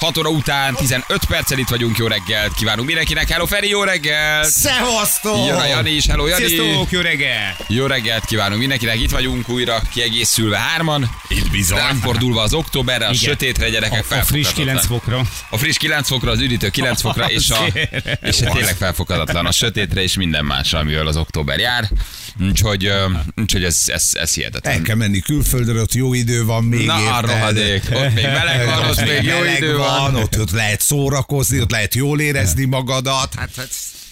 6 óra után 15 perccel itt vagyunk, jó reggelt kívánunk mindenkinek. Hello Feri, jó reggelt! Szevasztok! Jön a Jani is, hello Jani! Sziasztok, jó reggel! Jó reggelt kívánunk mindenkinek, itt vagyunk újra kiegészülve hárman. Itt bizony. Ráfordulva az októberre, a Igen. sötétre gyerekek A, a friss felfoghatatlan. 9 fokra. A friss 9 fokra, az üdítő 9 fokra, és, a, és a tényleg felfoghatatlan a sötétre, és minden másra, amivel az október jár. Úgyhogy, úgyhogy ez, ez, ez hihetetlen. El kell menni külföldre, ott jó idő van még. Na, érted? rohadék, ott még meleg van, ott még jó idő van. Ott, ott lehet szórakozni, ott lehet jól érezni magadat. Hát, hát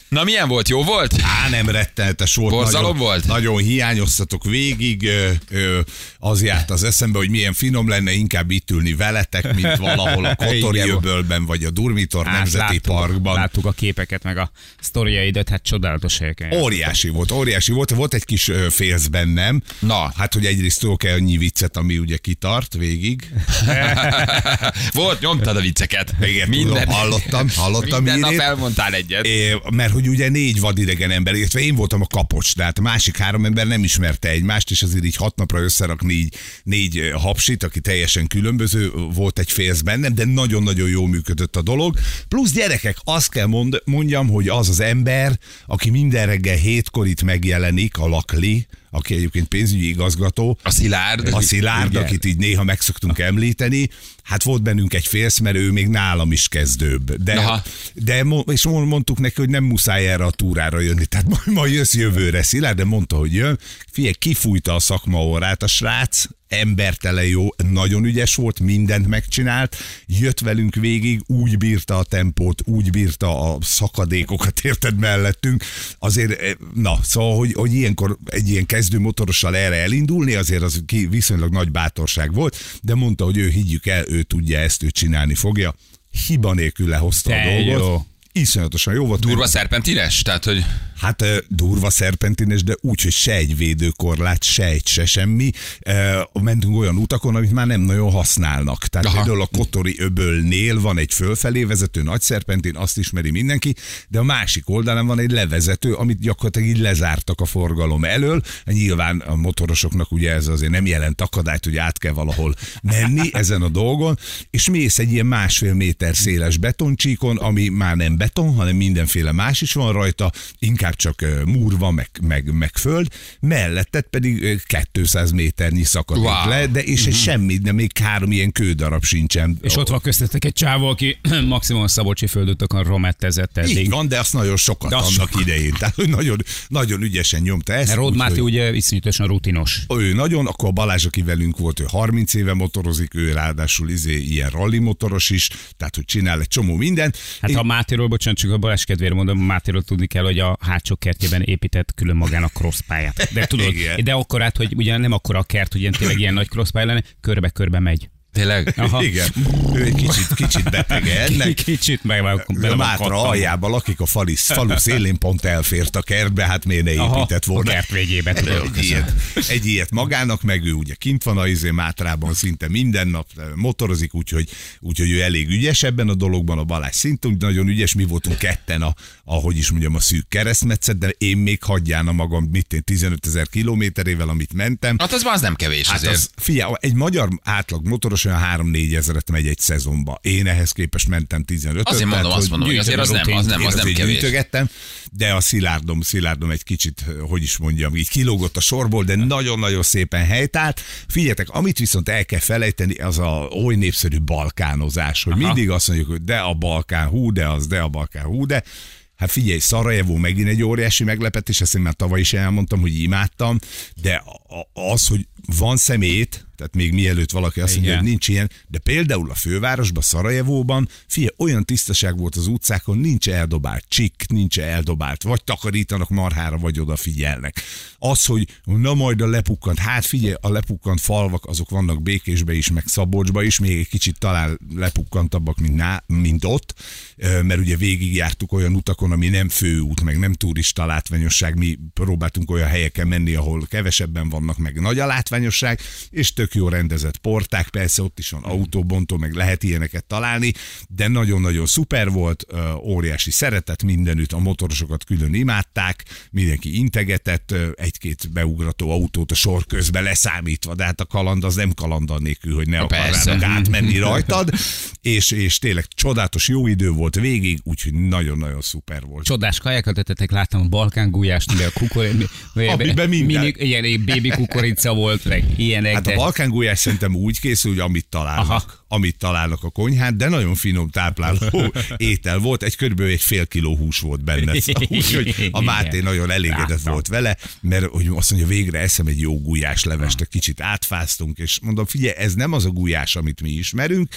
Na milyen volt, jó volt? Á, nem rettenetes volt. Borzalom nagyon, volt? Nagyon hiányoztatok végig. Ö, ö, az járt az eszembe, hogy milyen finom lenne inkább itt ülni veletek, mint valahol a Kotori öbölben, vagy a Durmitor Nemzeti láttuk, Parkban. Láttuk a képeket, meg a sztoriaidat, hát csodálatos helyeken. Óriási volt, óriási volt. Volt egy kis félsz bennem. Na. Hát, hogy egyrészt tudok-e annyi viccet, ami ugye kitart végig. Volt, nyomtad a vicceket. Igen, tudom, hallottam, hallottam Minden nap elmondtál egyet. É, mert hogy ugye négy vadidegen ember, illetve én voltam a kapocs, de hát a másik három ember nem ismerte egymást, és azért így hat napra összerakni így négy hapsit, aki teljesen különböző, volt egy félsz bennem, de nagyon-nagyon jól működött a dolog. Plusz gyerekek, azt kell mond, mondjam, hogy az az ember, aki minden reggel hétkor itt megjelenik, a Lakli, aki egyébként pénzügyi igazgató, A Szilárd. a Szilárd, Igen. akit így néha meg szoktunk említeni, hát volt bennünk egy félsz, mert ő még nálam is kezdőbb. De, Aha. de és mond- mondtuk neki, hogy nem muszáj erre a túrára jönni. Tehát majd, majd jössz jövőre, Szilárd, de mondta, hogy jön. Figyelj, kifújta a szakmaórát a srác, embertele jó, nagyon ügyes volt, mindent megcsinált, jött velünk végig, úgy bírta a tempót, úgy bírta a szakadékokat, érted mellettünk. Azért, eh, na, szóval, hogy, hogy ilyenkor egy ilyen kezdő motorossal erre elindulni, azért az ki viszonylag nagy bátorság volt, de mondta, hogy ő higgyük el, ő tudja ezt, ő csinálni fogja. Hiba nélkül lehozta De a dolgot. jó. Iszonyatosan jó volt. Durva szerpentines? Tehát, hogy Hát durva szerpentines, de úgy, hogy se egy védőkorlát, se egy, se semmi. Mentünk olyan utakon, amit már nem nagyon használnak. Tehát. Aha. például a Kotori öbölnél van egy fölfelé vezető nagy szerpentin, azt ismeri mindenki, de a másik oldalán van egy levezető, amit gyakorlatilag így lezártak a forgalom elől. Nyilván a motorosoknak ugye ez azért nem jelent akadályt, hogy át kell valahol menni ezen a dolgon, és mész egy ilyen másfél méter széles betoncsíkon, ami már nem beton, hanem mindenféle más is van rajta, inkább csak múr van, meg, meg, meg föld, melletted pedig ö, 200 méternyi szakadék Wow. le, de és mm semmi, de még három ilyen kődarab sincsen. És ott van köztetek egy csávó, aki maximum a Szabolcsi földutakon romettezett így eddig. van, de azt nagyon sokat De azt annak sokat. idején. Tehát hogy nagyon, nagyon ügyesen nyomta ezt. Mert Ród Máté ugye iszonyatosan rutinos. ő nagyon, akkor a Balázs, aki velünk volt, ő 30 éve motorozik, ő ráadásul izé, ilyen rally motoros is, tehát hogy csinál egy csomó mindent. Hát ha a Mátéról, bocsánat, csak a Balázs kedvére mondom, Mátéról tudni kell, hogy a hátsó kertjében épített külön magának crosspályát. De tudod, Igen. de akkor hát, hogy ugye nem akkora a kert, hogy ilyen tényleg ilyen nagy crosspálya lenne, körbe-körbe megy. Tényleg. Aha. Igen, ő egy kicsit, kicsit betege ennek. Kicsit meg. Ő a Mátra aljában lakik, a fali, falu szélén pont elfért a kertbe, hát miért ne épített a volna. kert végébe tudod. Egy ilyet, egy ilyet magának, meg ő ugye kint van a izé Mátrában szinte minden nap eh, motorozik, úgyhogy, úgyhogy ő elég ügyes ebben a dologban, a Balázs szintén nagyon ügyes, mi voltunk ketten a, ahogy is mondjam, a szűk keresztmetszet, de én még hagyján a magam, mit én 15 ezer kilométerével, amit mentem. Hát az, az nem kevés Hát azért. az, figyelj, egy magyar átlag motoros olyan 3-4 ezeret megy egy szezonba. Én ehhez képest mentem 15 Azért mondom, azt mondom, hogy azért az nem, az nem, az nem kevés. De a szilárdom, szilárdom egy kicsit, hogy is mondjam, így kilógott a sorból, de nagyon-nagyon szépen helytált. Figyeljetek, amit viszont el kell felejteni, az a oly népszerű balkánozás, hogy Aha. mindig azt mondjuk, hogy de a Balkán, hú, de az, de a Balkán, hú, de Hát figyelj, Szarajevó megint egy óriási meglepetés, ezt én már tavaly is elmondtam, hogy imádtam, de az, hogy van szemét, Tehát még mielőtt valaki azt mondja, Igen. hogy nincs ilyen, de például a fővárosban, Szarajevóban, fia, olyan tisztaság volt az utcákon, nincs eldobált csik, nincs eldobált, vagy takarítanak marhára, vagy odafigyelnek. Az, hogy na majd a lepukkant, hát figyelj, a lepukkant falvak, azok vannak Békésbe is, meg Szabolcsba is, még egy kicsit talán lepukkantabbak, mint, ná, mint ott, mert ugye végigjártuk olyan utakon, ami nem főút, meg nem turista látványosság, mi próbáltunk olyan helyeken menni, ahol kevesebben vannak, meg nagy a látványosság, és tök jó rendezett porták, persze ott is van autóbontó, meg lehet ilyeneket találni, de nagyon-nagyon szuper volt, óriási szeretet mindenütt, a motorosokat külön imádták, mindenki integetett, egy-két beugrató autót a sor közben leszámítva, de hát a kaland az nem kaland nélkül, hogy ne akarnának átmenni rajtad, és, és tényleg csodálatos jó idő volt végig, úgyhogy nagyon-nagyon szuper volt. Csodás kajákat etetek, láttam a balkán gulyást, a kukorica. Amiben minden. ilyen egy bébi kukorica volt, meg ilyenek. Hát a de- balkángulyás szerintem úgy készül, hogy amit találnak, Aha. Amit találnak a konyhán, de nagyon finom tápláló étel volt, egy körülbelül egy fél kiló hús volt benne. Úgyhogy a Máté nagyon elégedett Láttam. volt vele, mert hogy azt mondja, végre eszem egy jó gulyás levest, kicsit átfáztunk, és mondom, figyelj, ez nem az a gulyás, amit mi ismerünk,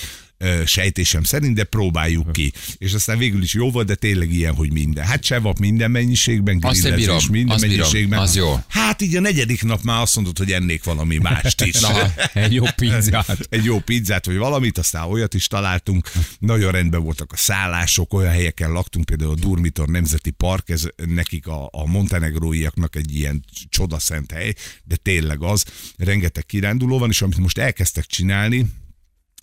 sejtésem szerint, de próbáljuk ki. És aztán végül is jó volt, de tényleg ilyen, hogy minden. Hát sevap minden mennyiségben, grillezés bírom, minden azt bírom, mennyiségben. az jó. Hát így a negyedik nap már azt mondod, hogy ennék valami mást is. Na, Egy jó pizzát. Egy jó pizzát, vagy valamit, aztán olyat is találtunk. Nagyon rendben voltak a szállások, olyan helyeken laktunk, például a Durmitor Nemzeti Park, ez nekik a, a montenegróiaknak egy ilyen csodaszent hely, de tényleg az, rengeteg kiránduló van, és amit most elkezdtek csinálni,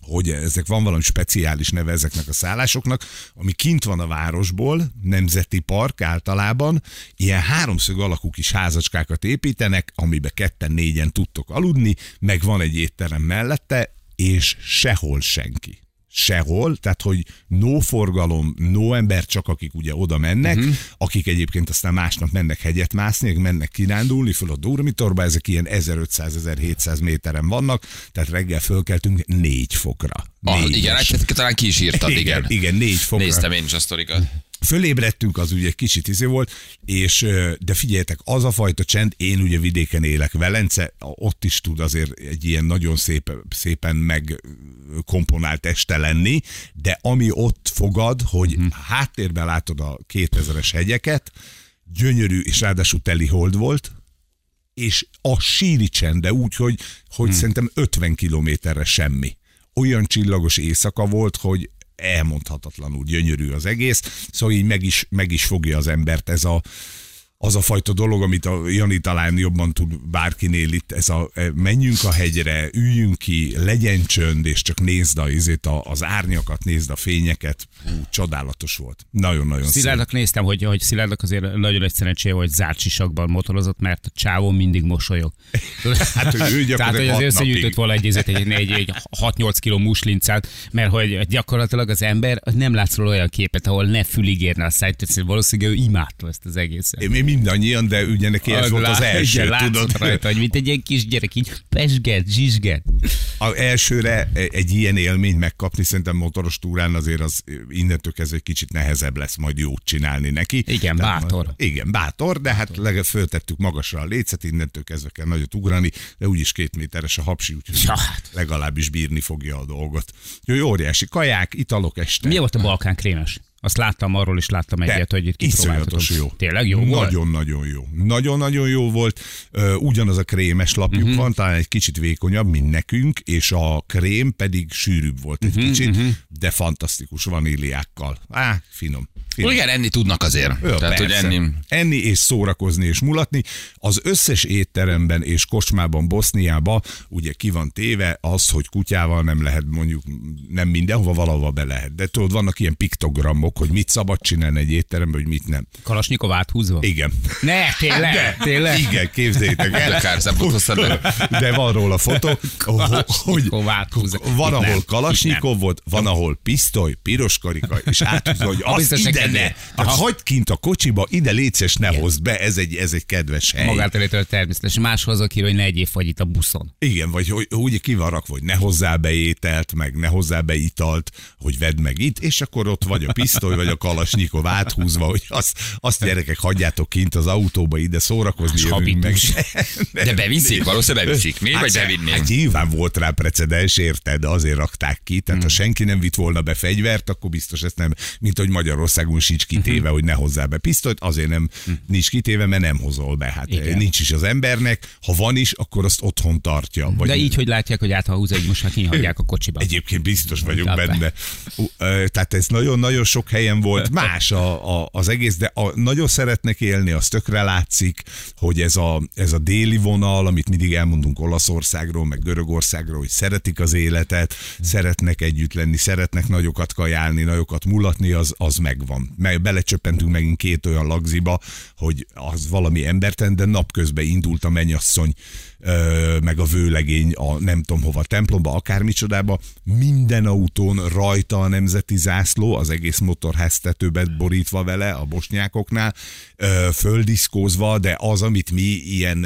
hogy ezek van valami speciális neve ezeknek a szállásoknak, ami kint van a városból, nemzeti park általában, ilyen háromszög alakú kis házacskákat építenek, amiben ketten, négyen tudtok aludni, meg van egy étterem mellette, és sehol senki. Sehol, tehát hogy no forgalom, no ember, csak akik ugye oda mennek, uh-huh. akik egyébként aztán másnap mennek hegyet mászni, mennek kirándulni föl a Durmitorba, ezek ilyen 1500-1700 méteren vannak, tehát reggel fölkeltünk négy fokra. ah, Négyes. igen, hát talán ki is írtad, igen. igen, igen, négy fokra. Néztem én is a sztorikat. Fölébredtünk, az ugye kicsit izé volt, és de figyeljetek, az a fajta csend, én ugye vidéken élek, Velence, ott is tud azért egy ilyen nagyon szép, szépen megkomponált este lenni, de ami ott fogad, hogy Mhm. háttérben látod a 2000-es hegyeket, gyönyörű, és ráadásul teli hold volt, és a síri csend, de úgy, hogy, hogy hmm. szerintem 50 kilométerre semmi. Olyan csillagos éjszaka volt, hogy elmondhatatlanul gyönyörű az egész, szóval így meg is, meg is fogja az embert ez a, az a fajta dolog, amit a Jani talán jobban tud bárkinél itt, ez a e, menjünk a hegyre, üljünk ki, legyen csönd, és csak nézd a, izét, a, az árnyakat, nézd a fényeket. Hú, csodálatos volt. Nagyon-nagyon szép. Szilárdnak néztem, hogy, hogy Szilárdnak azért nagyon egy szerencséje, hogy zárt sisakban motorozott, mert a csávó mindig mosolyog. Hát, hogy ő Tehát, hogy azért összegyűjtött volna egy, egy, egy, egy, egy 6-8 kiló muslincát, mert hogy gyakorlatilag az ember nem látsz róla olyan képet, ahol ne fülig érne a szájt, valószínűleg ő imádta ezt az egészet. Mi mindannyian, de ugye neki ez volt az első, igen, tudod? rajta, hogy mint egy ilyen kis gyerek, így pesget, zsizsget. A elsőre egy ilyen élményt megkapni, szerintem motoros túrán azért az innentől kezdve egy kicsit nehezebb lesz majd jót csinálni neki. Igen, Tehát bátor. Igen, bátor, de hát legalább föltettük magasra a lécet, innentől kezdve kell nagyot ugrani, de úgyis két méteres a hapsi, úgyhogy Ja, hát. legalábbis bírni fogja a dolgot. Jó, óriási kaják, italok este. Mi volt a Balkán krémes? Azt láttam, arról is láttam De egyet, hogy itt kipróbáltatok. iszonyatos jó. Tényleg jó volt? Nagyon-nagyon jó. Nagyon-nagyon jó volt. Ö, Ugyanaz a krémes lapjuk uh-huh. van, talán egy kicsit vékonyabb, mint nekünk, és a krém pedig sűrűbb volt egy uh-huh, kicsit, uh-huh. de fantasztikus vaníliákkal. Á, finom. finom. Igen, enni tudnak azért. Jó, Tehát, hogy persze. enni... enni és szórakozni és mulatni. Az összes étteremben és kocsmában Boszniában ugye ki van téve az, hogy kutyával nem lehet mondjuk nem mindenhova, valahova be lehet. De tudod, vannak ilyen piktogramok, hogy mit szabad csinálni egy étteremben, hogy mit nem. Kalasnyikov áthúzva? Igen. Ne, tényleg? De, tényleg? Igen, képzeljétek el. De van róla fotó, hogy áthúzva. van, ahol Kalasnyikov volt, van, ahol pisztoly, piros karika, és áthúzza, hogy A az biztos ide ne. Tehát hagyd kint a kocsiba, ide létszes, ne hozd be, ez egy, ez egy kedves hely. Magát elétől természetesen. Máshhoz aki, hogy ne egyéb fagy itt a buszon. Igen, vagy hogy úgy ki van rakva, hogy ne hozzá be ételt, meg ne hozzá be italt, hogy vedd meg itt, és akkor ott vagy a pisztoly, pisztoly vagy a kalasnyikov áthúzva, hogy azt, azt gyerekek hagyjátok kint az autóba ide szórakozni jövünk meg. De beviszik, valószínűleg beviszik. Mi? Vagy Hát, bevinnék? hát nyilván volt rá precedens, érted, azért rakták ki. Tehát Hmm. ha senki nem vitt volna be fegyvert, akkor biztos ezt nem, mint hogy Magyarországon sincs kitéve, Hmm. hogy ne hozzá be pisztolyt, azért nem nincs kitéve, mert nem hozol be. Hát Igen. nincs is az embernek, ha van is, akkor azt otthon tartja. Vagy De így, hogy látják, hogy át, ha húz egy most már kihagyják a kocsiba. Egyébként biztos vagyok benne. Tehát ez nagyon-nagyon sok helyen volt. Más a, a, az egész, de a, nagyon szeretnek élni, az tökre látszik, hogy ez a, ez a déli vonal, amit mindig elmondunk Olaszországról, meg Görögországról, hogy szeretik az életet, szeretnek együtt lenni, szeretnek nagyokat kajálni, nagyokat mulatni, az, az megvan. Meg belecsöppentünk megint két olyan lagziba, hogy az valami emberten, de napközben indult a mennyasszony meg a vőlegény a nem tudom hova, templomba, akármicsodába, minden autón rajta a nemzeti zászló, az egész motorháztetőbe borítva vele a bosnyákoknál, földiszkózva, de az, amit mi ilyen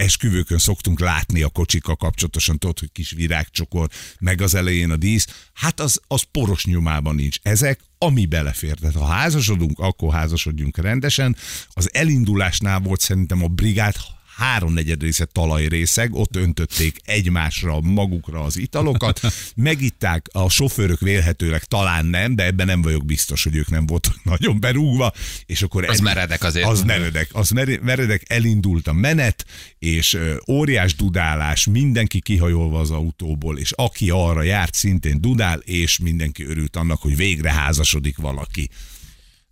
esküvőkön szoktunk látni a kocsikkal kapcsolatosan, tudod, hogy kis virágcsokor, meg az elején a dísz, hát az, az poros nyomában nincs. Ezek, ami belefér. Tehát ha házasodunk, akkor házasodjunk rendesen. Az elindulásnál volt szerintem a brigád háromnegyed része talajrészeg, ott öntötték egymásra, magukra az italokat, megitták, a sofőrök vélhetőleg talán nem, de ebben nem vagyok biztos, hogy ők nem voltak nagyon berúgva, és akkor Az meredek azért. Az meredek, az mere- meredek, elindult a menet, és óriás dudálás, mindenki kihajolva az autóból, és aki arra járt, szintén dudál, és mindenki örült annak, hogy végre házasodik valaki.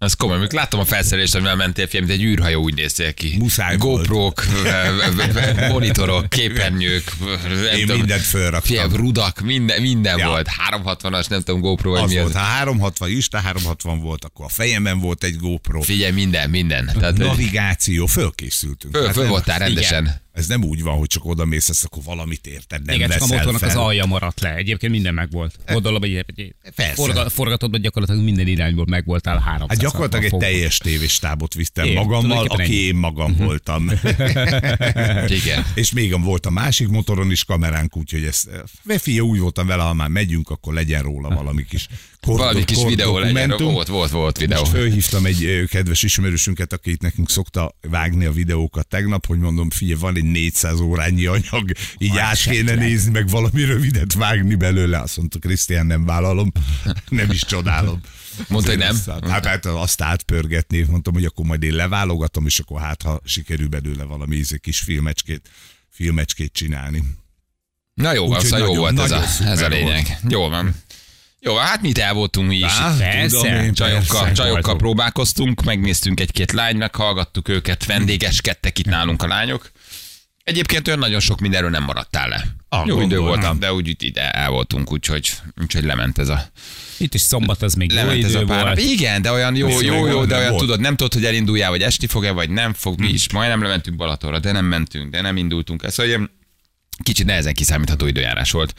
Az komoly. Még láttam a felszerelést, amivel mentél film, mint egy űrhajó úgy néztél ki. Muszáj. GoPro-k, monitorok, képernyők. Én tudom, mindent fölraktam. Fiam, rudak, minden, minden Ja. volt. 360-as, nem tudom, GoPro vagy Az mi volt, az. ha 360 Isten 360 volt, akkor a fejemben volt egy GoPro. Figyelj, minden, minden. Tehát, Navigáció, fölkészültünk. föl, Hát föl voltál rendesen. Ez nem úgy van, hogy csak oda mész, ezt akkor valamit érted, nem Igen, csak a motornak fel. az alja maradt le. Egyébként minden megvolt. Gondolom, hogy forga, forgatodban gyakorlatilag minden irányból megvoltál 300 Hát gyakorlatilag egy teljes tévéstábot visztem Igen, magammal, aki ennyi. én magam voltam. Igen. És még volt a másik motoron is kameránk, úgyhogy ezt, eh, fia, úgy voltam vele, ha már megyünk, akkor legyen róla valami kis kor, Valami kis kor- videó legyen. Volt, volt, volt videó. Most fölhívtam egy kedves ismerősünket, aki itt nekünk szokta vágni a videókat tegnap, hogy mondom, figyelj, van egy 400 órányi anyag, így át kéne nézni, meg valami rövidet vágni belőle. Azt mondta, Krisztián, nem vállalom, nem is csodálom. Mondta, hogy nem? Azért azt- Hát, hát azt átpörgetni, mondtam, hogy akkor majd én leválogatom, és akkor hát, ha sikerül belőle valami íze kis filmecskét, filmecskét csinálni. Na jó, Úgyhogy szóval jó nagyon- volt ez nagyon a, ez a volt. lényeg. Jó van. Jó, hát mit el voltunk mi is. Á, Persze. én, Csajokkal, persze. csajokkal próbálkoztunk, megnéztünk egy-két lány, meghallgattuk őket, vendégeskedtek itt nálunk a lányok. Egyébként olyan nagyon sok mindenről nem maradtál le. Ah, Jó idő gondoltam. volt, de úgy itt ide el voltunk, úgyhogy, úgyhogy lement ez a, Itt is szombat az még jó lement ez idő a pár nap. volt. Igen, de olyan jó, jó, jó, de olyan volt. tudod, nem tudod, hogy elinduljál, vagy esti fog-e, vagy nem fog, mi is. Majdnem lementünk Balatonra, de nem mentünk, de nem indultunk. Ez szóval ilyen kicsit nehezen kiszámítható időjárás volt.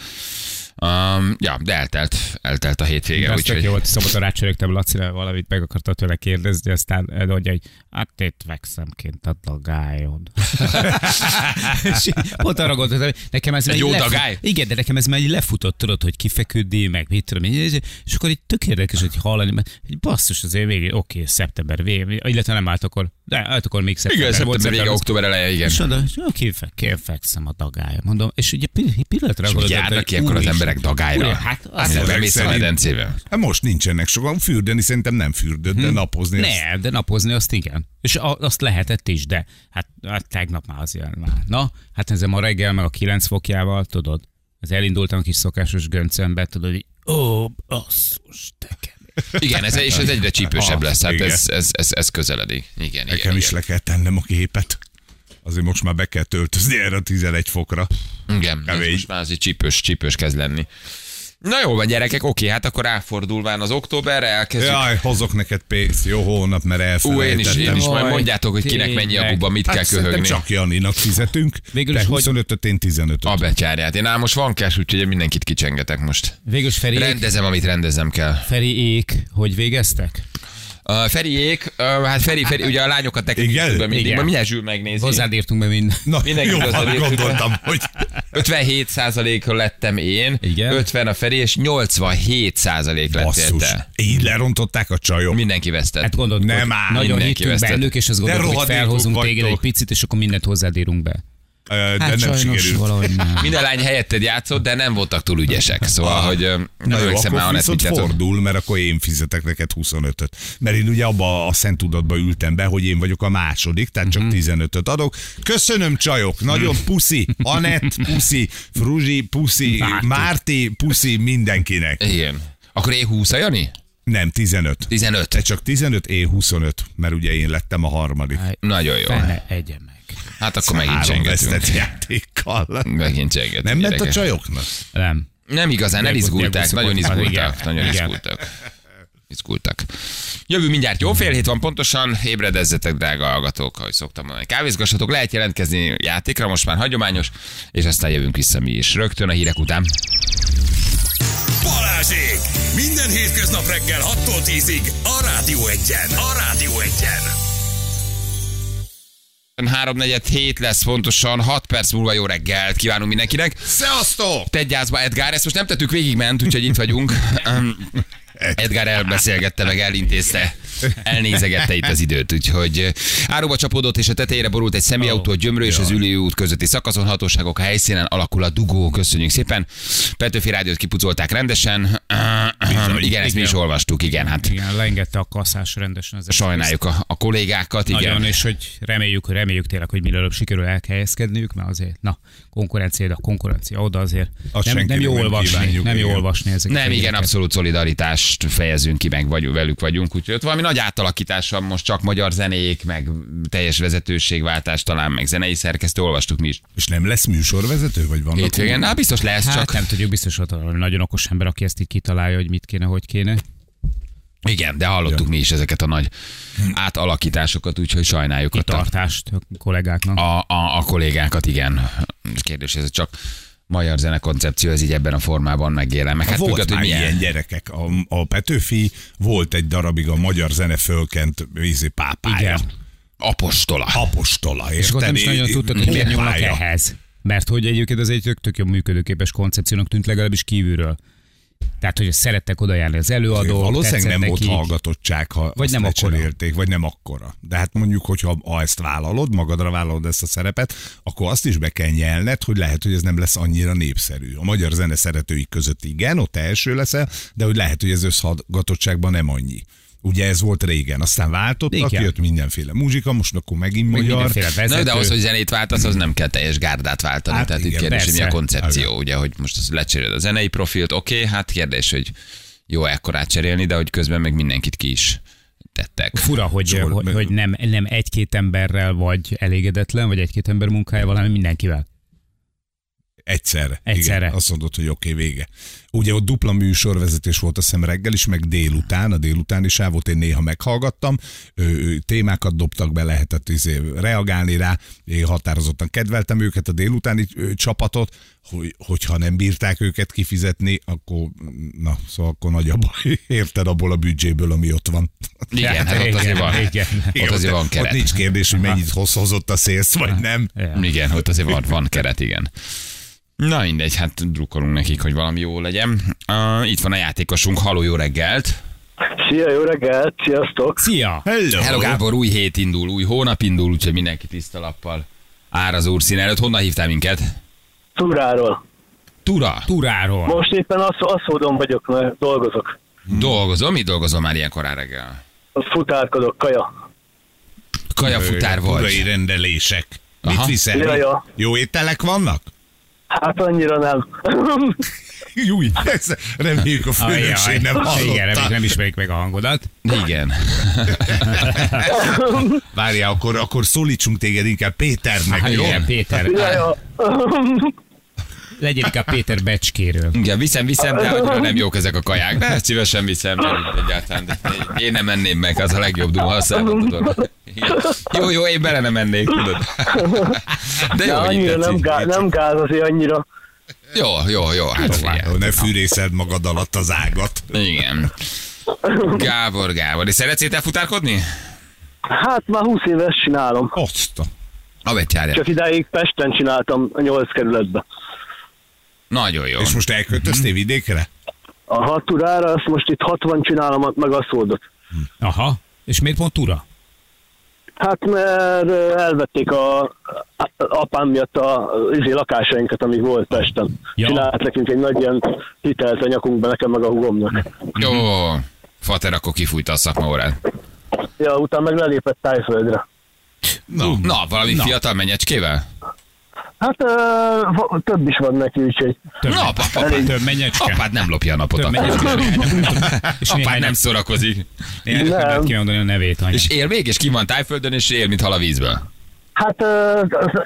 Um, ja, de eltelt, eltelt a hétvége, tök úgyhogy jó volt, szombaton rácsörögtem Lacira, valamit meg akarta tőle kérdezni, aztán mondja, hogy hát itt fekszem kint a dagályod. és pont arra gondoltam, hogy nekem ez Egy jó lefut- dagály? Igen, de nekem ez már így lefutott, tudod, hogy kifeküdni, meg mit tudom én, és- és akkor így tök érdekes, hogy hallani, mert egy basszus azért végén, oké, szeptember végén, illetve nem állt akkor, de állt akkor még szeptember. igen, volt, szeptember vége, szeptember- október eleje, igen. és oda, és oké, fe, fekszem a dagályom, mondom, és ugye pi- pillanatra És gondoltam, járnak hogy ki akkor az emberek dagályra. úr, Hát azt Hát, bemész a medencébe. Hát most nincsenek sokan, fürdeni szerintem nem fürdött, de napozni. azt- Ne, de napozni azt igen. És a, azt lehetett is, de hát, hát tegnap már azért már. Na, hát ez ma reggel meg a 9 fokjával, tudod, az elindultam a kis szokásos göncembe, tudod, így, ó, basszus, te kemény. Igen, ez, és ez egyre csípősebb Ah, lesz, hát igen. ez, ez, ez, ez közeledik. Igen, igen, Nekem is igen. le kell tennem a képet. Azért most már be kell töltözni erre a 11 fokra. igen ez most már azért csípős, csípős kezd lenni. Na jó van, gyerekek, oké, hát akkor ráfordulván az októberre elkezdjük. Jaj, hozok neked pénzt, jó hónap, mert Ú, elfelejtettem. én is, én is majd mondjátok, hogy kinek mennyi tényleg. abuba, mit kell Hát szerintem köhögni. csak Janinak fizetünk. Végül Te is hogy- 25-öt, én 15-öt. A betyárját. Én ám most van cash, úgyhogy mindenkit kicsengetek most. Végül is Feri, Rendezem, amit rendeznem kell. Feri ék, hogy végeztek? A Feriék, ö, hát Feri, Feri, ugye a lányokat írtuk be mindig, Igen. ma mindjárt Zsül megnézi. Hozzád írtunk be minden. Na, Mindenki jó, értük. gondoltam, hogy 57 százalékon lettem én, Igen. 50 a Feri, és 87 százalék lettél te. Így lerontották a csajok. Mindenki vesztett. Hát gondolod, Nem hogy áll, nagyon hittünk bennük, és azt gondoltuk, hogy felhozunk téged egy picit, és akkor mindent hozzád írunk be. De Hát nem sikerült. valahogy nem. Minden lány helyetted játszott, de nem voltak túl ügyesek. Szóval, hogy ö, nem emlékszem már, viszont fordul, mert akkor én fizetek neked 25-öt. Mert én ugye abba a szent tudatba ültem be, hogy én vagyok a második, tehát Mhm. csak 15-öt adok. Köszönöm, csajok, nagyon puszi, Anett, puszi, Fruzsi, puszi, Márti. Márti, puszi mindenkinek. Igen. Akkor én 20 a Jani? Nem, 15. 15. Te csak 15, én 25, mert ugye én lettem a harmadik. Nagyon jó. Fene, egyen meg. Hát akkor megint Három csengetünk. játékkal. Megint csengetünk. Nem ment a csajoknak? Nem. Nem igazán, nem Megbusz- izgulták, megbuszok nagyon izgultak, Igen. nagyon izgultak. Izgultak. Jövő mindjárt jó fél hét van pontosan, ébredezzetek, drága hallgatók, ahogy szoktam mondani. Kávézgassatok, lehet jelentkezni játékra, most már hagyományos, és aztán jövünk vissza mi is. Rögtön a hírek után. Balázsék! Minden hétköznap reggel 6-tól 10-ig a Rádió Egyen. A Rádió Egyen. 347 lesz pontosan, 6 perc múlva jó reggelt kívánunk mindenkinek. Szevasztok! Tegyázba Edgár, ezt most nem tettük végigment, úgyhogy itt vagyunk. Edgár elbeszélgette, meg elintézte, elnézegette itt az időt, úgyhogy áruba csapódott és a tetejére borult egy személyautó, a Gyömrő és az Ülő út közötti szakaszon hatóságok a helyszínen alakul a dugó, köszönjük szépen. Petőfi rádiót kipucolták rendesen. igen, ezt mi is olvastuk, igen, hát Igen, leengedte a kasszás rendesen. Az sajnáljuk a, a kollégákat, igen. Nagyon, és hogy reméljük, reméljük tényleg, hogy minél előbb sikerül elhelyezkedniük, mert azért, na, konkurencia ide, konkurencia oda azért. Azt nem, nem jó olvasni, nem jó igen. olvasni ezeket. Nem, a igen, abszolút szolidaritást fejezünk ki, meg vagy, velük vagyunk, úgyhogy ott valami nagy átalakítás van, most csak magyar zenék, meg teljes vezetőségváltás talán, meg zenei szerkesztő, olvastuk mi is. És nem lesz műsorvezető, vagy vannak? Hétvégén, hát biztos lesz, Hát csak nem tudjuk, biztos valami nagyon okos ember, aki ezt így kitalálja, hogy mit kéne, hogy kéne. igen, de hallottuk mi is ezeket a nagy átalakításokat, úgyhogy sajnáljuk ott a, Kitartást a kollégáknak. a, a, a kollégákat, igen. Kérdés, ez csak magyar zene koncepció, ez így ebben a formában megjelen. Meg Hát volt függ, már milyen. ilyen gyerekek. A, a Petőfi volt egy darabig a magyar zene fölkent vízi pápája. Igen. Apostola. Apostola, És akkor nem is nagyon tudtak, hogy miért nyúlnak ehhez. Mert hogy egyébként az egy tök, tök jó működőképes koncepciónak tűnt legalábbis kívülről. Tehát, hogy szerettek oda járni az előadók, Valószínűleg nem volt hallgatottság, ha Vagy nem lecserélték, vagy nem akkora. De hát mondjuk, hogyha ha ezt vállalod, magadra vállalod ezt a szerepet, akkor azt is be kell nyelned, hogy lehet, hogy ez nem lesz annyira népszerű. A magyar zene szeretői között igen, ott első leszel, de hogy lehet, hogy ez összhallgatottságban nem annyi. Ugye ez volt régen, aztán váltottak, Igen. jött mindenféle muzsika, most akkor megint Meg magyar. vezető. Na, de ahhoz, hogy zenét váltasz, az nem kell teljes gárdát váltani. Hát Tehát itt igen, kérdés, hogy mi a koncepció, ugye, hogy most az lecseréled a zenei profilt, oké, okay, hát kérdés, hogy jó ekkorát cserélni, de hogy közben meg mindenkit ki is tettek. Fura, hogy, Zsolt, hogy, hogy nem, nem egy-két emberrel vagy elégedetlen, vagy egy-két ember munkájával, hanem mindenkivel. Egyszerre. Egyszerre. Igen, azt mondod, hogy oké, okay, vége. Ugye ott dupla műsorvezetés volt a szem reggel is, meg délután, a délutáni sávot én néha meghallgattam, ö, témákat dobtak be, lehetett izé, reagálni rá, én határozottan kedveltem őket, a délutáni csapatot, hogy, hogyha nem bírták őket kifizetni, akkor, na, szóval akkor nagy a baj, érted abból a büdzséből, ami ott van. Igen, hát ott azért van. Igen. Ott azért van ott keret. nincs kérdés, hogy mennyit hoz- hozott a szélsz, vagy nem. Igen, ott azért van, van keret, igen. Na mindegy, hát drukkolunk nekik, hogy valami jó legyen. Uh, itt van a játékosunk, haló jó reggelt. Szia, jó reggelt, sziasztok! Szia! Hello. Hello Gábor, új hét indul, új hónap indul, úgyhogy mindenki tiszta lappal ár az úrszín előtt. Honnan hívtál minket? Túráról. Tura. Turáról. Most éppen asz- aszódon vagyok, mert dolgozok. Dolgozom, mi dolgozom már ilyen korán reggel? Futárkodok, kaja. Kajafutár vagy. Turai rendelések. Mit Aha. viszel? Ja, ja. Jó ételek vannak? Hát annyira nem. Júj, ez, reméljük a főnökség nem Igen, hallotta. reméljük, nem ismerik meg a hangodat. Igen. Várjál, akkor, akkor szólítsunk téged inkább Péternek, Hát jó? igen, Péter. Ja, ja. Legyen inkább Péter Becskéről. Igen, viszem, viszem, de annyira nem jók ezek a kaják. De ezt szívesen viszem, nem egyáltalán. De én nem menném meg, az a legjobb duma, azt tudod. Jó, jó, én bele nem mennék, tudod. De De jó, így annyira nem, gáz, nem gáz azért annyira. Jó, jó, jó, hát figyelj. Ne fűrészed magad alatt az ágat. Igen. Gábor, Gábor. És szeretsz futárkodni? Hát már 20 éves csinálom. Azt a... A betyárja. Csak idáig Pesten csináltam a 8 kerületbe. Nagyon jó. És most elköltöztél vidékre? A haturára, azt most itt 60 csinálom, meg a szódot. Aha. És miért pont ura? Hát mert elvették a, apám miatt a izé, lakásainkat, amíg volt Pesten. Ja. Ja. Csinált nekünk egy nagy ilyen hitelt a nyakunkba, nekem meg a hugomnak. Jó. Fater akkor kifújta a szakmaórát. Ja, utána meg lelépett Tájföldre. Na, Na, valami Na. fiatal menyecskével? Hát ö, több is van neki, úgyhogy Több, Na, apa, apa, több menyecske. apád nem lopja a napot. Több menyecske. És Apád nem szórakozik. Nem Nem. kimondani a nevét, anya. És él még, és ki van tájföldön, és él, mint hal a vízből. hát ö,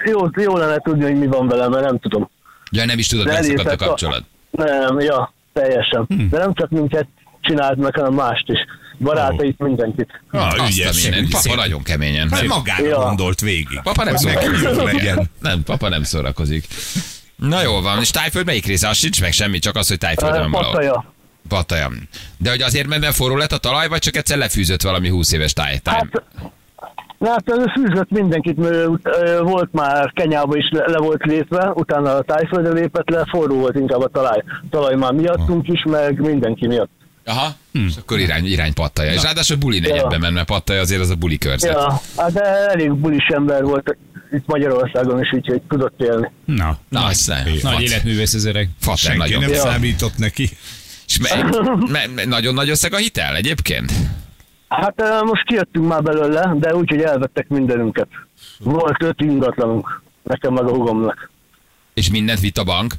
jó, jó lenne tudni, hogy mi van velem, mert nem tudom. Ja, nem is tudod, megszakadt a kapcsolat. Nem, ja, teljesen. Hm. De nem csak minket csinált meg, hanem mást is. Barátait, mindenkit. ah, Azt a ügyes. minden. Papa nagyon keményen. Hát magára Ja. gondolt végig. Papa nem szórakozik. Nem, papa nem szórakozik. Na jó van, és Tájföld melyik része? Az sincs meg semmi, csak az, hogy Tájföldön van valahol. Pattaja. Pattaja. De hogy azért, mert mert forró lett a talaj, vagy csak egyszer lefűzött valami 20 éves táj? Hát, Hát fűzött mindenkit, mert volt már Kenyába is le, le volt lépve, utána a tájföldre lépett le, forró volt inkább a talaj. Talaj már miattunk is, meg mindenki miatt. Aha, és akkor irány, irány pattaja. És ráadásul buli negyedben ment, mert pattaja azért az a buli körzet. Ja, hát de elég bulis ember volt itt Magyarországon is, úgyhogy tudott élni. Na, Na, nagy, nagy Fat- életművész az öreg. Senki nagyon. nem Ja. számított neki. És me, me, me, nagyon nagy összeg a hitel egyébként? Hát most kijöttünk már belőle, de úgy, hogy elvettek mindenünket. Volt öt ingatlanunk, nekem meg a hugomnak. És mindent vitt a bank?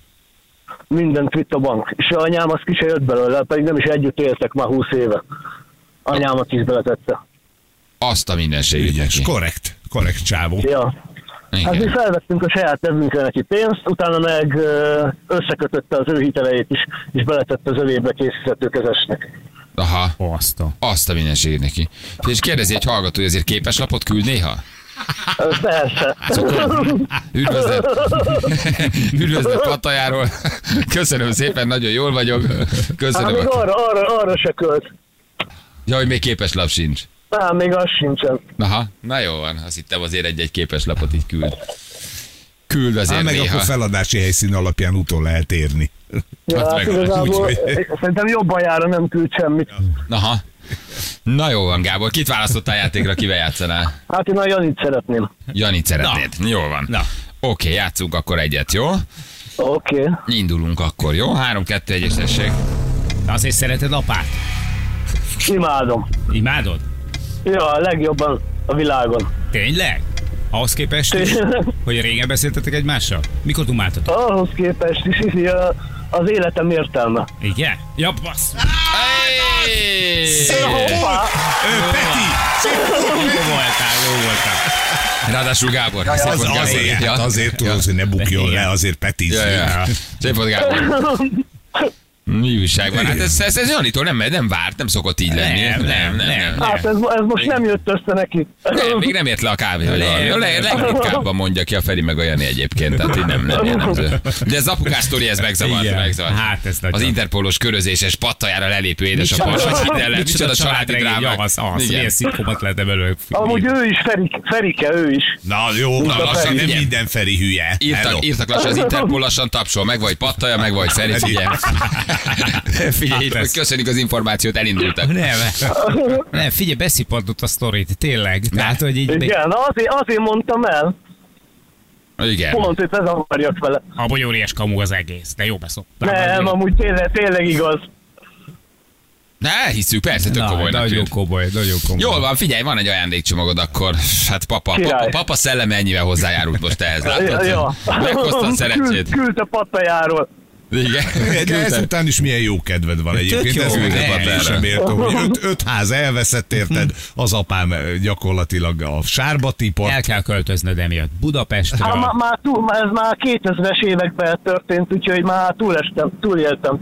Mindent vitt a bank. És a anyám az ki se jött belőle, pedig nem is együtt éltek már 20 éve. Anyámat is beletette. Azt a mindenségét Ügyes, neki. korrekt. Korrekt csávó. Ja. Hát mi Igen. felvettünk a saját nevünkre neki pénzt, utána meg összekötötte az ő hiteleit is, és beletette az övébe készítetőkezesnek. Aha, Azt a. azt a mindenségét neki. És kérdezi egy hallgató, hogy azért képes lapot küld néha? Persze. Üdvözlet! Üdvözlet Pattajáról! Köszönöm szépen, nagyon jól vagyok. Hát Köszönöm. még arra, arra, arra se költ. Ja, hogy még képes lap sincs. Nem, még az sincsen. Aha, na jó van, azt hittem azért egy-egy képes lapot így küld. Küld azért meg néha. akkor feladási helyszín alapján utol lehet érni. Ja, Hát hát meg- igazából úgy, hogy- szerintem jobban jára nem küld semmit. Aha. Na jó van, Gábor. Kit választottál játékra, kivel játszanál? Hát én a Janit szeretném. Janit szeretnéd. Jól van. Na. Oké, játszunk akkor egyet, jó? Oké. Okay. Indulunk akkor, jó? 3, 2, 1 és tessék. Azért szereted apát? Imádom. Imádod? Ja, a legjobban a világon. Tényleg? Ahhoz képest is, hogy régen beszéltetek egymással? Mikor dumáltatok? Ahhoz képest is, is a- az életem értelme. Igen? Ja, bassz! Hoppá! Ö, Peti! Jó voltál, jó voltál. Ráadásul Gábor. Szép Az, azért, Ja. hát azért tudod, hogy ne bukjon le, azért Peti. Ja, ja. Szép volt, Gábor. Mi újság van? Hát ez, ez, ez Janitól nem, nem várt, nem szokott így lenni. Nem, nem, nem. Hát ez, ez most nem jött össze neki. Nem, még nem ért le a kávé, legritkábban mondja ki a Feri meg a Jani egyébként, tehát így nem, nem jellemző. De ez apukás sztori, ez megzavart, megzavart. Hát ez nagyon. Az interpolos körözéses pattajára lelépő édesapa, Micsoda- hogy hidd el, micsoda családi drámák. Az, az, milyen szitkomot lehetne belőle. Amúgy ő is, Ferik, Ferike, ő is. Na jó, na, Feri, lassan nem minden Feri hülye. Írtak, írtak lassan, az Interpol lassan tapsol, meg vagy pattaja, meg vagy Feri, figyelj. Figyelj, Hát köszönjük az információt, elindultak. Nem, nem, figyelj, beszippantott a sztorit, tényleg. Tehát, hogy így Igen, azért, azért mondtam el. Igen. Pont, hogy ez akarjak vele. a óriás kamu az egész, de jó beszoptál. Nem, amúgy tényleg, tényleg igaz. Ne, hiszük, persze, tök Na, komolynak nagyon komoly, nagyon komoly. Jól van, figyelj, van egy ajándékcsomagod akkor. Hát papa, papa, Király. papa szelleme ennyivel hozzájárult most ehhez, látod? ja. Meghozta a szerencsét. Küld, küldte pattajáról. Igen. De ezután is milyen jó kedved van egyébként. Ez meg sem értem, hogy öt, öt ház elveszett érted, az apám eh, gyakorlatilag a sárba tiport. El kell költöznöd emiatt Budapestről. Hát már, már túl, ez már 2000-es években történt, úgyhogy már túlestem, túléltem.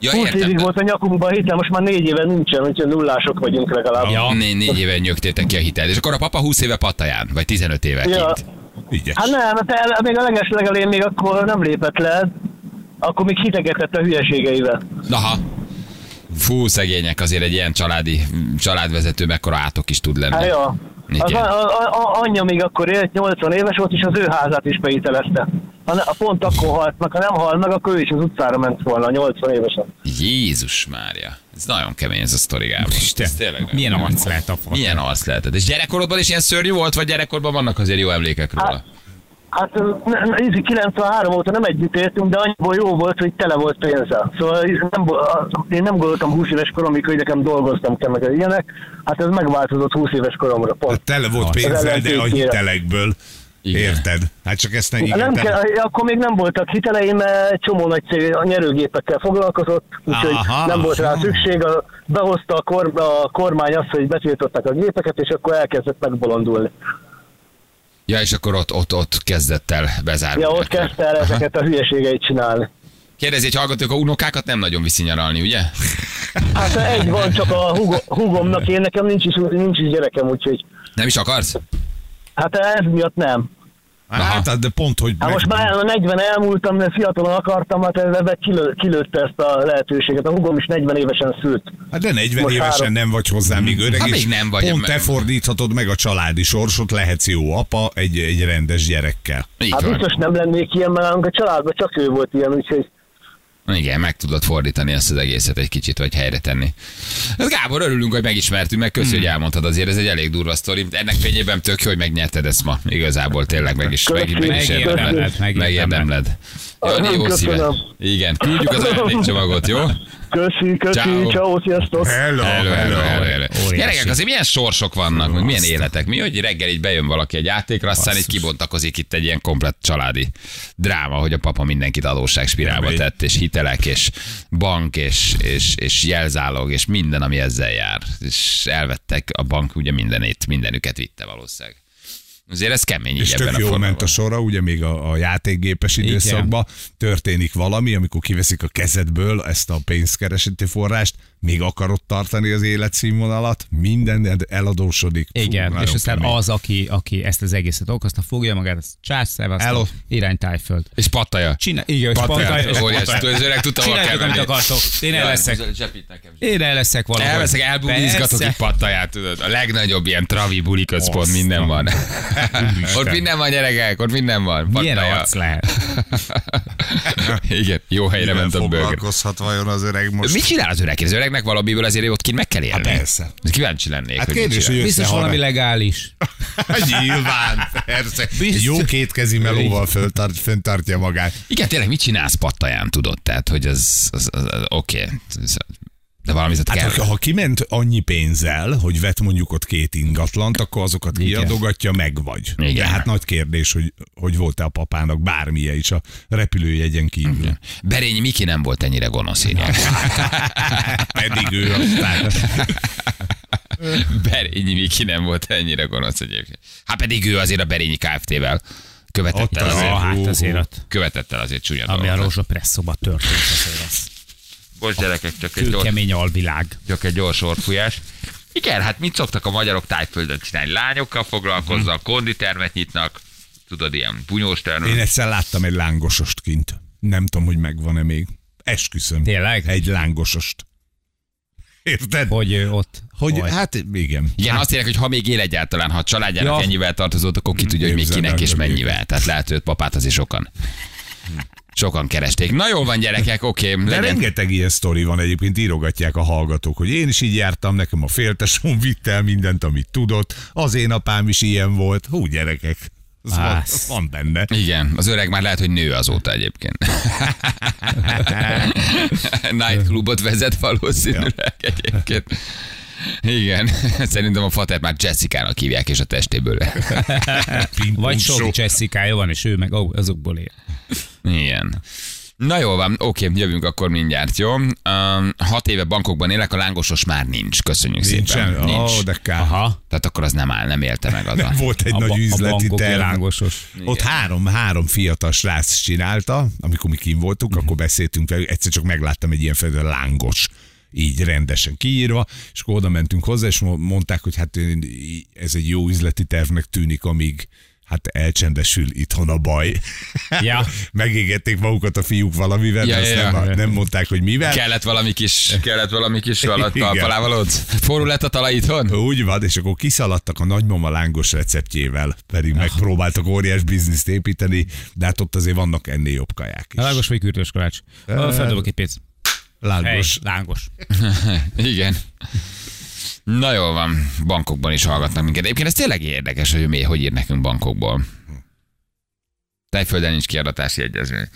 Ja, 20 évig értem. volt a nyakunkban hitel, most már négy éve nincsen, úgyhogy nullások vagyunk legalább. Ja. Négy, négy éve nyögtétek ki a hitelt. És akkor a papa 20 éve pattaján, vagy 15 éve Ja. kint. Ügyes. Hát nem, hát el, még a leges legelén még akkor nem lépett le, akkor még hitegetett a hülyeségeivel. Aha. Fú, szegények, azért egy ilyen családi, családvezető mekkora átok is tud lenni. Hát ja. Az a, a, a, anyja még akkor élt, 80 éves volt, és az ő házát is beítelezte. Ha ne, a pont akkor halt meg, ha nem hal meg, akkor ő is az utcára ment volna, 80 évesen. Jézus Mária. Ez nagyon kemény ez a sztori, Gábor. Milyen arc lehet a fasz. Milyen arc lehetett? És gyerekkorodban is ilyen szörnyű volt, vagy gyerekkorban vannak azért jó emlékek róla? Hát ne- ízi 93 óta nem együtt éltünk, de annyiból jó volt, hogy tele volt pénzzel. Szóval nem, én nem gondoltam 20 éves koromig, hogy nekem dolgoztam kell meg ilyenek. Hát ez megváltozott 20 éves koromra. Hát Pont. tele volt pénzzel, de a hitelekből. Igen. Érted? Hát csak ezt ne igen, Nem kell, akkor még nem voltak hiteleim, mert csomó nagy cég a nyerőgépekkel foglalkozott, úgyhogy Aha. nem volt rá szükség. A, behozta a, kor, a kormány azt, hogy betiltották a gépeket, és akkor elkezdett megbolondulni. Ja, és akkor ott, ott, ott kezdett el bezárni. Ja, ott kezdte el ezeket a hülyeségeit csinálni. Kérdezi, hogy hallgatók, a unokákat nem nagyon viszi nyaralni, ugye? Hát egy van csak a hugo, hugomnak, én nekem nincs is, nincs is gyerekem, úgyhogy Nem is akarsz? hát ez miatt nem. Hát, de pont, hogy... Hát meg- most már a 40 elmúltam, de fiatalon akartam, hát ebbe kilő, kilőtte ezt a lehetőséget. A hugom is 40 évesen szült. Hát de 40 Most évesen három- nem vagy hozzá még öreg, Hát és még nem vagy, pont te fordíthatod meg a családi sorsot, lehetsz jó apa egy, egy rendes gyerekkel. Így Hát van. biztos nem lennék ilyen, mert a családban csak ő volt ilyen, úgyhogy Igen, meg tudod fordítani ezt az egészet egy kicsit, vagy helyre tenni. Hát Gábor, örülünk, hogy megismertünk, meg köszi, hogy elmondtad azért, ez egy elég durva sztori. Ennek fényében tök jó, hogy megnyerted ezt ma. Igazából tényleg meg is, meg, meg is érdemled. Megérdemled, Megérdemled. Jani, jó szíve. Köszönöm. Igen, küldjük az ajándékcsomagot, jó? köszi, köszi, Ciao. ciao, sziasztok! Hello, Hello, hello, hello, hello. Gyerekek, azért milyen sorsok vannak, meg milyen életek. Mi, hogy reggel így bejön valaki egy játékra, aztán így kibontakozik itt egy ilyen komplet családi dráma, hogy a papa mindenkit adósságspirálba tett, és hitelek, és bank, és, és, és jelzálog, és minden, ami ezzel jár. És elvettek, a bank ugye mindenét, mindenüket vitte valószínűleg. Azért ez kemény így És ebben tök a jól ment a sora, ugye még a, a játékgépes időszakban. Történik valami, amikor kiveszik a kezedből ezt a pénzkereseti forrást, még akarod tartani az életszínvonalat, minden eladósodik. Fú, Igen, nagyon és aztán kemény. az, aki, aki ezt az egészet okozta, fogja magát, az csász, Hello. irány tájföld. És pattaja. Csinál, igen, és pattaya, és pattaya. az öreg tudta, hol kell amit akartok. Én el Jaj, leszek. zsepít nekem. Én el leszek valahol. Elveszek, elbulizgatok Persze. itt pattaját, tudod. A legnagyobb ilyen travi buli központ, minden van. ott minden van, gyerekek, ott minden van. Milyen Pattaja. arc lehet? Igen, jó helyre ment a bőgr. vajon az öreg most? Mit csinál az öreg? Az öregnek valamiből azért ott kint meg kell élni. Hát persze. Kíváncsi lennék, Hát hogy kérdés, hogy. Biztos valami legális. Nyilván, persze. Biztos. jó kétkezi melóval föltart, föntartja magát. Igen, tényleg mit csinálsz pattaján, tudod? Tehát, hogy az, az, az, az oké. Okay. De valamit Hát kell. ha, ha kiment annyi pénzzel, hogy vett mondjuk ott két ingatlant, akkor azokat Igen. kiadogatja, meg vagy. Igen. De hát nagy kérdés, hogy, hogy volt-e a papának bármilyen is a repülőjegyen kívül. Berényi Miki nem volt ennyire gonosz, írják. Pedig ő aztán. Berényi Miki nem volt ennyire gonosz egyébként. Hát pedig ő azért a Berényi Kft-vel követett el azért. azért, hát hú, azért követett el azért csúnya ami a rózsapresszóba történt, azért az Bocs gyerekek, csak egy, gyors, kőkemény alvilág. csak egy gyors orfújás. Igen, hát mit szoktak a magyarok tájföldön csinálni? Lányokkal foglalkoznak, konditermet nyitnak, tudod, ilyen bunyós termet. Én egyszer láttam egy lángosost kint. Nem tudom, hogy megvan-e még. Esküszöm. Tényleg? Egy lángosost. Érted? Hogy ö, ott... Hogy, hogy- hát igen. Igen, azt írják, hogy ha még él egyáltalán, ha a családjának Ja. ennyivel tartozott, akkor ki tudja, hogy még kinek és mennyivel. Tehát lehet, hogy papát azért sokan. Sokan keresték. Na jó van, gyerekek, oké. De legyen. rengeteg ilyen sztori van egyébként, írogatják a hallgatók, hogy én is így jártam, nekem a féltesóm vitt el mindent, amit tudott, az én apám is ilyen volt. Hú, gyerekek, az van, az van benne. Igen, az öreg már lehet, hogy nő azóta egyébként. Nightclubot vezet valószínűleg egyébként. Igen, szerintem a fater már Jessica-nak hívják, és a testéből. Vagy sok Jessica van, és ő meg ó, azokból él. Igen. Na jó van, oké, jövünk akkor mindjárt, jó? Um, hat éve bankokban élek, a lángosos már nincs, köszönjük Nincsen? szépen. Nincs. Ó, de kár. Aha. Tehát akkor az nem áll, nem élte meg az a... Volt egy A, nagy ba- üzleti terv. lángosos. Ott három, három fiatal srác csinálta, amikor mi kim voltunk, Mhm. akkor beszéltünk velük, egyszer csak megláttam egy ilyen fedő lángos így rendesen kiírva, és akkor oda mentünk hozzá, és mo- mondták, hogy hát ez egy jó üzleti tervnek tűnik, amíg Hát elcsendesül itthon a baj. Ja. Megégették magukat a fiúk valamivel, Ja, de azt ja, nem, ja. nem mondták, hogy mivel. Kellett valami kis, kellett valami kis talpalávalód? Forró lett a talaj itthon? Úgy van, és akkor kiszaladtak a nagymama lángos receptjével, pedig megpróbáltak óriás bizniszt építeni, de hát ott azért vannak ennél jobb kaják is. Lángos vagy kürtös kalács? Feldobok egy pénz. Hey, Lángos. lángos. Igen. Na jól van, bankokban is hallgatnak minket. Egyébként ez tényleg érdekes, hogy mi, hogy ír nekünk bankokból. Tájföldön nincs kiadatási egyezmény.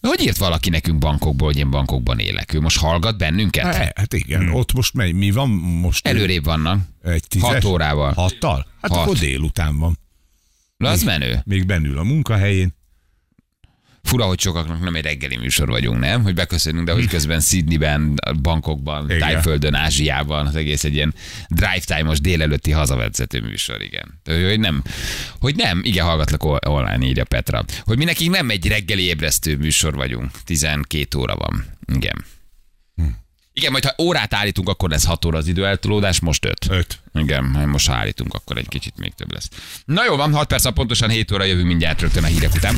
De hogy írt valaki nekünk bankokból, hogy én bankokban élek? Ő most hallgat bennünket? Hát, hát igen, ott most mely, mi van most? Előrébb vannak. Egy tízes? Hat órával. Hattal? Hát Hat. akkor délután van. De az menő. Még bennül a munkahelyén. Fura, hogy sokaknak nem egy reggeli műsor vagyunk, nem? Hogy beköszönünk, de hogy közben Sydneyben, bankokban, Igen. Tájföldön, Ázsiában, az egész egy ilyen drive time-os délelőtti hazavezető műsor, igen. Hogy nem, hogy nem, igen, hallgatlak on- online, írja Petra. Hogy mi nekünk nem egy reggeli ébresztő műsor vagyunk. 12 óra van. Igen. Igen, majd ha órát állítunk, akkor lesz 6 óra az időeltolódás, most 5. Öt. Igen, ha most ha állítunk, akkor egy kicsit még több lesz. Na jó van, 6 perc, pontosan 7 óra jövünk mindjárt rögtön a hírek után.